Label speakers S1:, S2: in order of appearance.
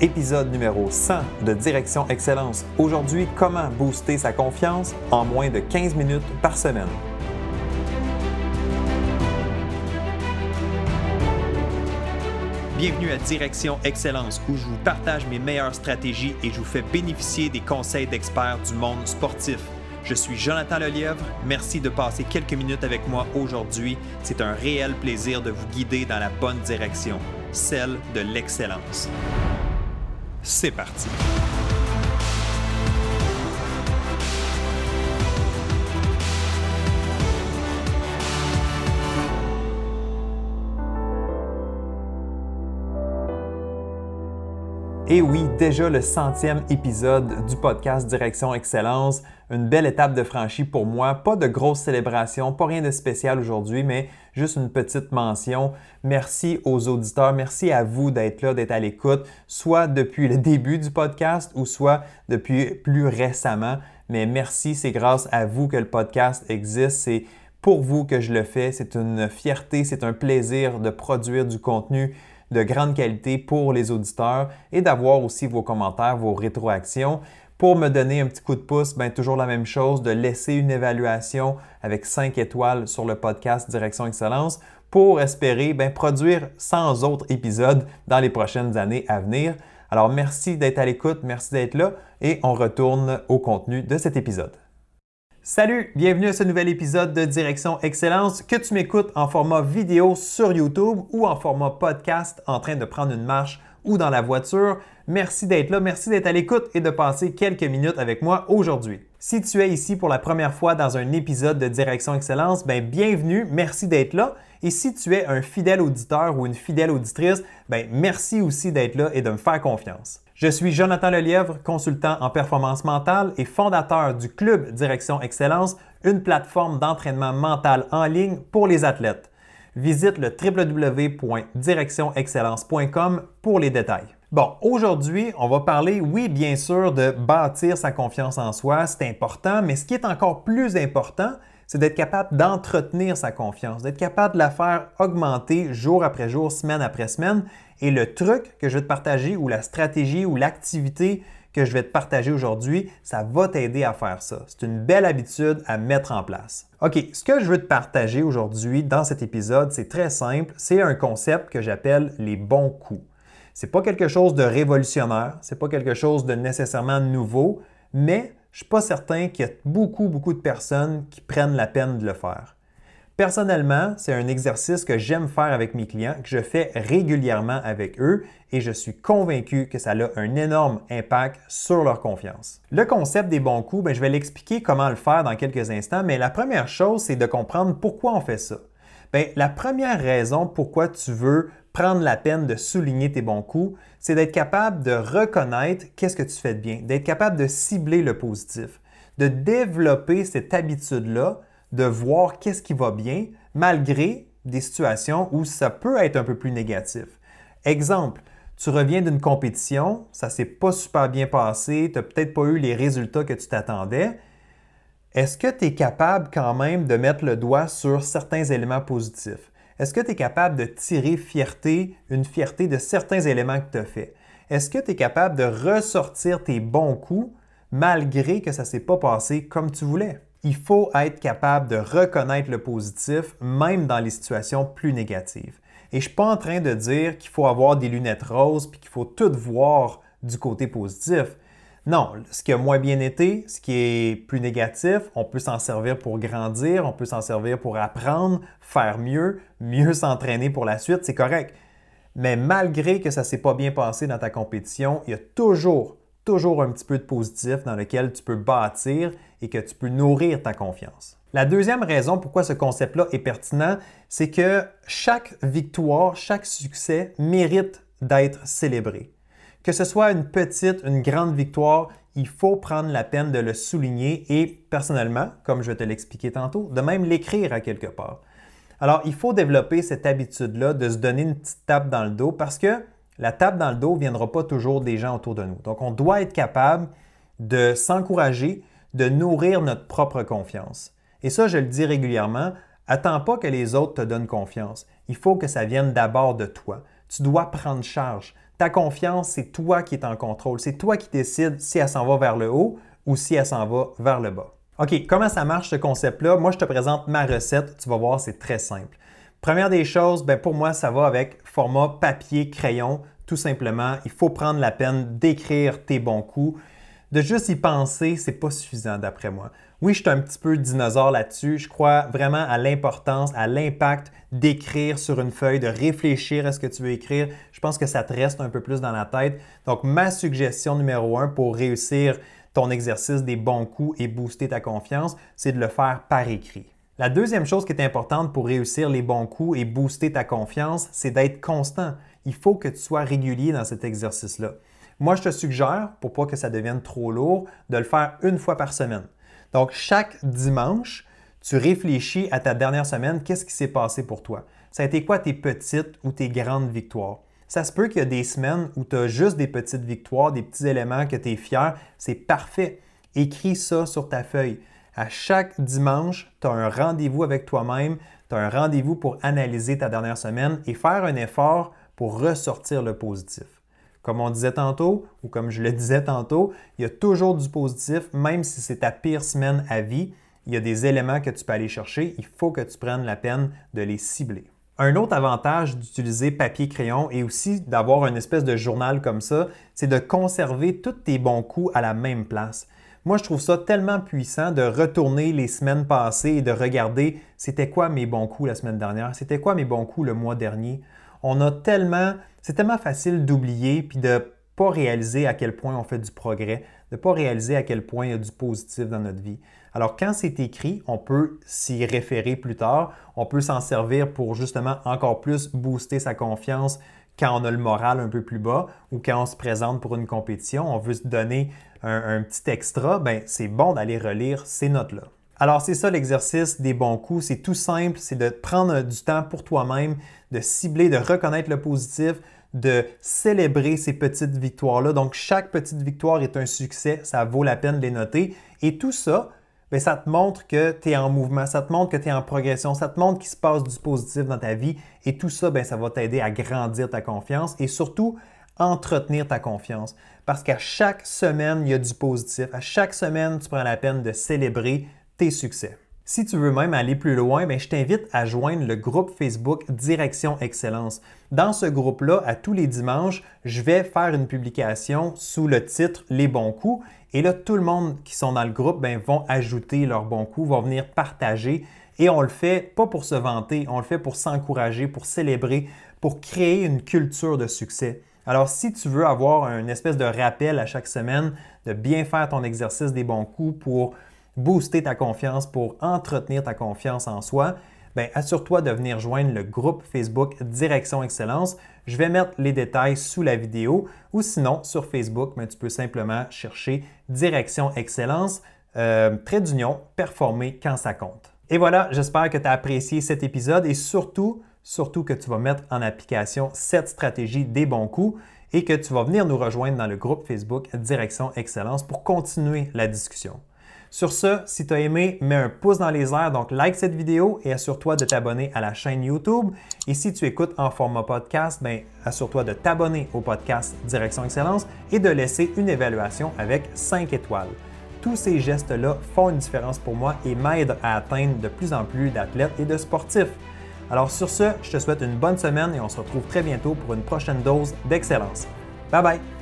S1: épisode numéro 100 de Direction Excellence. Aujourd'hui, comment booster sa confiance en moins de 15 minutes par semaine? Bienvenue à Direction Excellence où je vous partage mes meilleures stratégies et je vous fais bénéficier des conseils d'experts du monde sportif. Je suis Jonathan Lelièvre. Merci de passer quelques minutes avec moi aujourd'hui. C'est un réel plaisir de vous guider dans la bonne direction, celle de l'excellence. C'est parti. Et oui, déjà le centième épisode du podcast Direction Excellence. Une belle étape de franchie pour moi. Pas de grosse célébration, pas rien de spécial aujourd'hui, mais juste une petite mention. Merci aux auditeurs, merci à vous d'être là, d'être à l'écoute, soit depuis le début du podcast ou soit depuis plus récemment. Mais merci, c'est grâce à vous que le podcast existe. C'est pour vous que je le fais. C'est une fierté, c'est un plaisir de produire du contenu de grande qualité pour les auditeurs et d'avoir aussi vos commentaires, vos rétroactions. Pour me donner un petit coup de pouce, bien, toujours la même chose, de laisser une évaluation avec 5 étoiles sur le podcast Direction Excellence pour espérer bien, produire 100 autres épisodes dans les prochaines années à venir. Alors merci d'être à l'écoute, merci d'être là et on retourne au contenu de cet épisode. Salut, bienvenue à ce nouvel épisode de Direction Excellence que tu m'écoutes en format vidéo sur YouTube ou en format podcast en train de prendre une marche ou dans la voiture. Merci d'être là, merci d'être à l'écoute et de passer quelques minutes avec moi aujourd'hui. Si tu es ici pour la première fois dans un épisode de Direction Excellence, ben bienvenue, merci d'être là. Et si tu es un fidèle auditeur ou une fidèle auditrice, ben merci aussi d'être là et de me faire confiance. Je suis Jonathan Lelièvre, consultant en performance mentale et fondateur du Club Direction Excellence, une plateforme d'entraînement mental en ligne pour les athlètes. Visite le www.directionexcellence.com pour les détails. Bon, aujourd'hui, on va parler, oui, bien sûr, de bâtir sa confiance en soi, c'est important, mais ce qui est encore plus important, c'est d'être capable d'entretenir sa confiance, d'être capable de la faire augmenter jour après jour, semaine après semaine et le truc que je vais te partager ou la stratégie ou l'activité que je vais te partager aujourd'hui, ça va t'aider à faire ça. C'est une belle habitude à mettre en place. OK, ce que je veux te partager aujourd'hui dans cet épisode, c'est très simple. C'est un concept que j'appelle les bons coups. C'est pas quelque chose de révolutionnaire, c'est pas quelque chose de nécessairement nouveau, mais je suis pas certain qu'il y a beaucoup, beaucoup de personnes qui prennent la peine de le faire. Personnellement, c'est un exercice que j'aime faire avec mes clients, que je fais régulièrement avec eux et je suis convaincu que ça a un énorme impact sur leur confiance. Le concept des bons coups, ben, je vais l'expliquer comment le faire dans quelques instants, mais la première chose, c'est de comprendre pourquoi on fait ça. Bien, la première raison pourquoi tu veux prendre la peine de souligner tes bons coups, c'est d'être capable de reconnaître qu'est-ce que tu fais de bien, d'être capable de cibler le positif, de développer cette habitude-là de voir qu'est-ce qui va bien malgré des situations où ça peut être un peu plus négatif. Exemple, tu reviens d'une compétition, ça s'est pas super bien passé, tu n'as peut-être pas eu les résultats que tu t'attendais. Est-ce que tu es capable quand même de mettre le doigt sur certains éléments positifs? Est-ce que tu es capable de tirer fierté, une fierté de certains éléments que tu as fait? Est-ce que tu es capable de ressortir tes bons coups malgré que ça ne s'est pas passé comme tu voulais? il faut être capable de reconnaître le positif, même dans les situations plus négatives. Et je ne suis pas en train de dire qu'il faut avoir des lunettes roses puis qu'il faut tout voir du côté positif. Non, ce qui a moins bien été, ce qui est plus négatif, on peut s'en servir pour grandir, on peut s'en servir pour apprendre, faire mieux, mieux s'entraîner pour la suite, c'est correct. Mais malgré que ça ne s'est pas bien passé dans ta compétition, il y a toujours toujours un petit peu de positif dans lequel tu peux bâtir et que tu peux nourrir ta confiance. La deuxième raison pourquoi ce concept-là est pertinent, c'est que chaque victoire, chaque succès mérite d'être célébré. Que ce soit une petite, une grande victoire, il faut prendre la peine de le souligner et personnellement, comme je vais te l'expliquer tantôt, de même l'écrire à quelque part. Alors, il faut développer cette habitude-là de se donner une petite tape dans le dos parce que la tape dans le dos ne viendra pas toujours des gens autour de nous. Donc, on doit être capable de s'encourager, de nourrir notre propre confiance. Et ça, je le dis régulièrement, attends pas que les autres te donnent confiance. Il faut que ça vienne d'abord de toi. Tu dois prendre charge. Ta confiance, c'est toi qui es en contrôle. C'est toi qui décides si elle s'en va vers le haut ou si elle s'en va vers le bas. OK, comment ça marche ce concept-là? Moi, je te présente ma recette. Tu vas voir, c'est très simple. Première des choses, ben pour moi, ça va avec format papier, crayon. Tout simplement, il faut prendre la peine d'écrire tes bons coups. De juste y penser, c'est pas suffisant d'après moi. Oui, je suis un petit peu dinosaure là-dessus. Je crois vraiment à l'importance, à l'impact d'écrire sur une feuille, de réfléchir à ce que tu veux écrire. Je pense que ça te reste un peu plus dans la tête. Donc, ma suggestion numéro un pour réussir ton exercice des bons coups et booster ta confiance, c'est de le faire par écrit. La deuxième chose qui est importante pour réussir les bons coups et booster ta confiance, c'est d'être constant. Il faut que tu sois régulier dans cet exercice-là. Moi, je te suggère, pour pas que ça devienne trop lourd, de le faire une fois par semaine. Donc, chaque dimanche, tu réfléchis à ta dernière semaine, qu'est-ce qui s'est passé pour toi? Ça a été quoi tes petites ou tes grandes victoires? Ça se peut qu'il y a des semaines où tu as juste des petites victoires, des petits éléments que tu es fier. C'est parfait. Écris ça sur ta feuille. À chaque dimanche, tu as un rendez-vous avec toi-même, tu as un rendez-vous pour analyser ta dernière semaine et faire un effort pour ressortir le positif. Comme on disait tantôt, ou comme je le disais tantôt, il y a toujours du positif, même si c'est ta pire semaine à vie. Il y a des éléments que tu peux aller chercher. Il faut que tu prennes la peine de les cibler. Un autre avantage d'utiliser papier-crayon et aussi d'avoir une espèce de journal comme ça, c'est de conserver tous tes bons coups à la même place. Moi, je trouve ça tellement puissant de retourner les semaines passées et de regarder c'était quoi mes bons coups la semaine dernière, c'était quoi mes bons coups le mois dernier? On a tellement, c'est tellement facile d'oublier puis de pas réaliser à quel point on fait du progrès, de pas réaliser à quel point il y a du positif dans notre vie. Alors, quand c'est écrit, on peut s'y référer plus tard. On peut s'en servir pour justement encore plus booster sa confiance quand on a le moral un peu plus bas ou quand on se présente pour une compétition, on veut se donner un, petit extra, ben c'est bon d'aller relire ces notes-là. Alors c'est ça l'exercice des bons coups, c'est tout simple, c'est de prendre du temps pour toi-même, de cibler, de reconnaître le positif, de célébrer ces petites victoires-là. Donc chaque petite victoire est un succès, ça vaut la peine de les noter. Et tout ça, bien, ça te montre que tu es en mouvement, ça te montre que tu es en progression, ça te montre qu'il se passe du positif dans ta vie et tout ça, bien, ça va t'aider à grandir ta confiance et surtout entretenir ta confiance. Parce qu'à chaque semaine, il y a du positif. À chaque semaine, tu prends la peine de célébrer tes succès. Si tu veux même aller plus loin, bien, je t'invite à joindre le groupe Facebook Direction Excellence. Dans ce groupe-là, à tous les dimanches, je vais faire une publication sous le titre Les bons coups et là, tout le monde qui sont dans le groupe ben, vont ajouter leurs bons coups, vont venir partager. Et on le fait pas pour se vanter, on le fait pour s'encourager, pour célébrer, pour créer une culture de succès. Alors, si tu veux avoir une espèce de rappel à chaque semaine de bien faire ton exercice des bons coups pour booster ta confiance, pour entretenir ta confiance en soi, ben, assure-toi de venir joindre le groupe Facebook Direction Excellence. Je vais mettre les détails sous la vidéo ou sinon sur Facebook, ben, tu peux simplement chercher Direction Excellence, euh, trait d'union, performer quand ça compte. Et voilà, j'espère que tu as apprécié cet épisode et surtout, surtout que tu vas mettre en application cette stratégie des bons coups et que tu vas venir nous rejoindre dans le groupe Facebook Direction Excellence pour continuer la discussion. Sur ce, si tu as aimé, mets un pouce dans les airs, donc like cette vidéo et assure-toi de t'abonner à la chaîne YouTube. Et si tu écoutes en format podcast, ben, assure-toi de t'abonner au podcast Direction Excellence et de laisser une évaluation avec 5 étoiles. Tous ces gestes-là font une différence pour moi et m'aident à atteindre de plus en plus d'athlètes et de sportifs. Alors sur ce, je te souhaite une bonne semaine et on se retrouve très bientôt pour une prochaine dose d'excellence. Bye bye!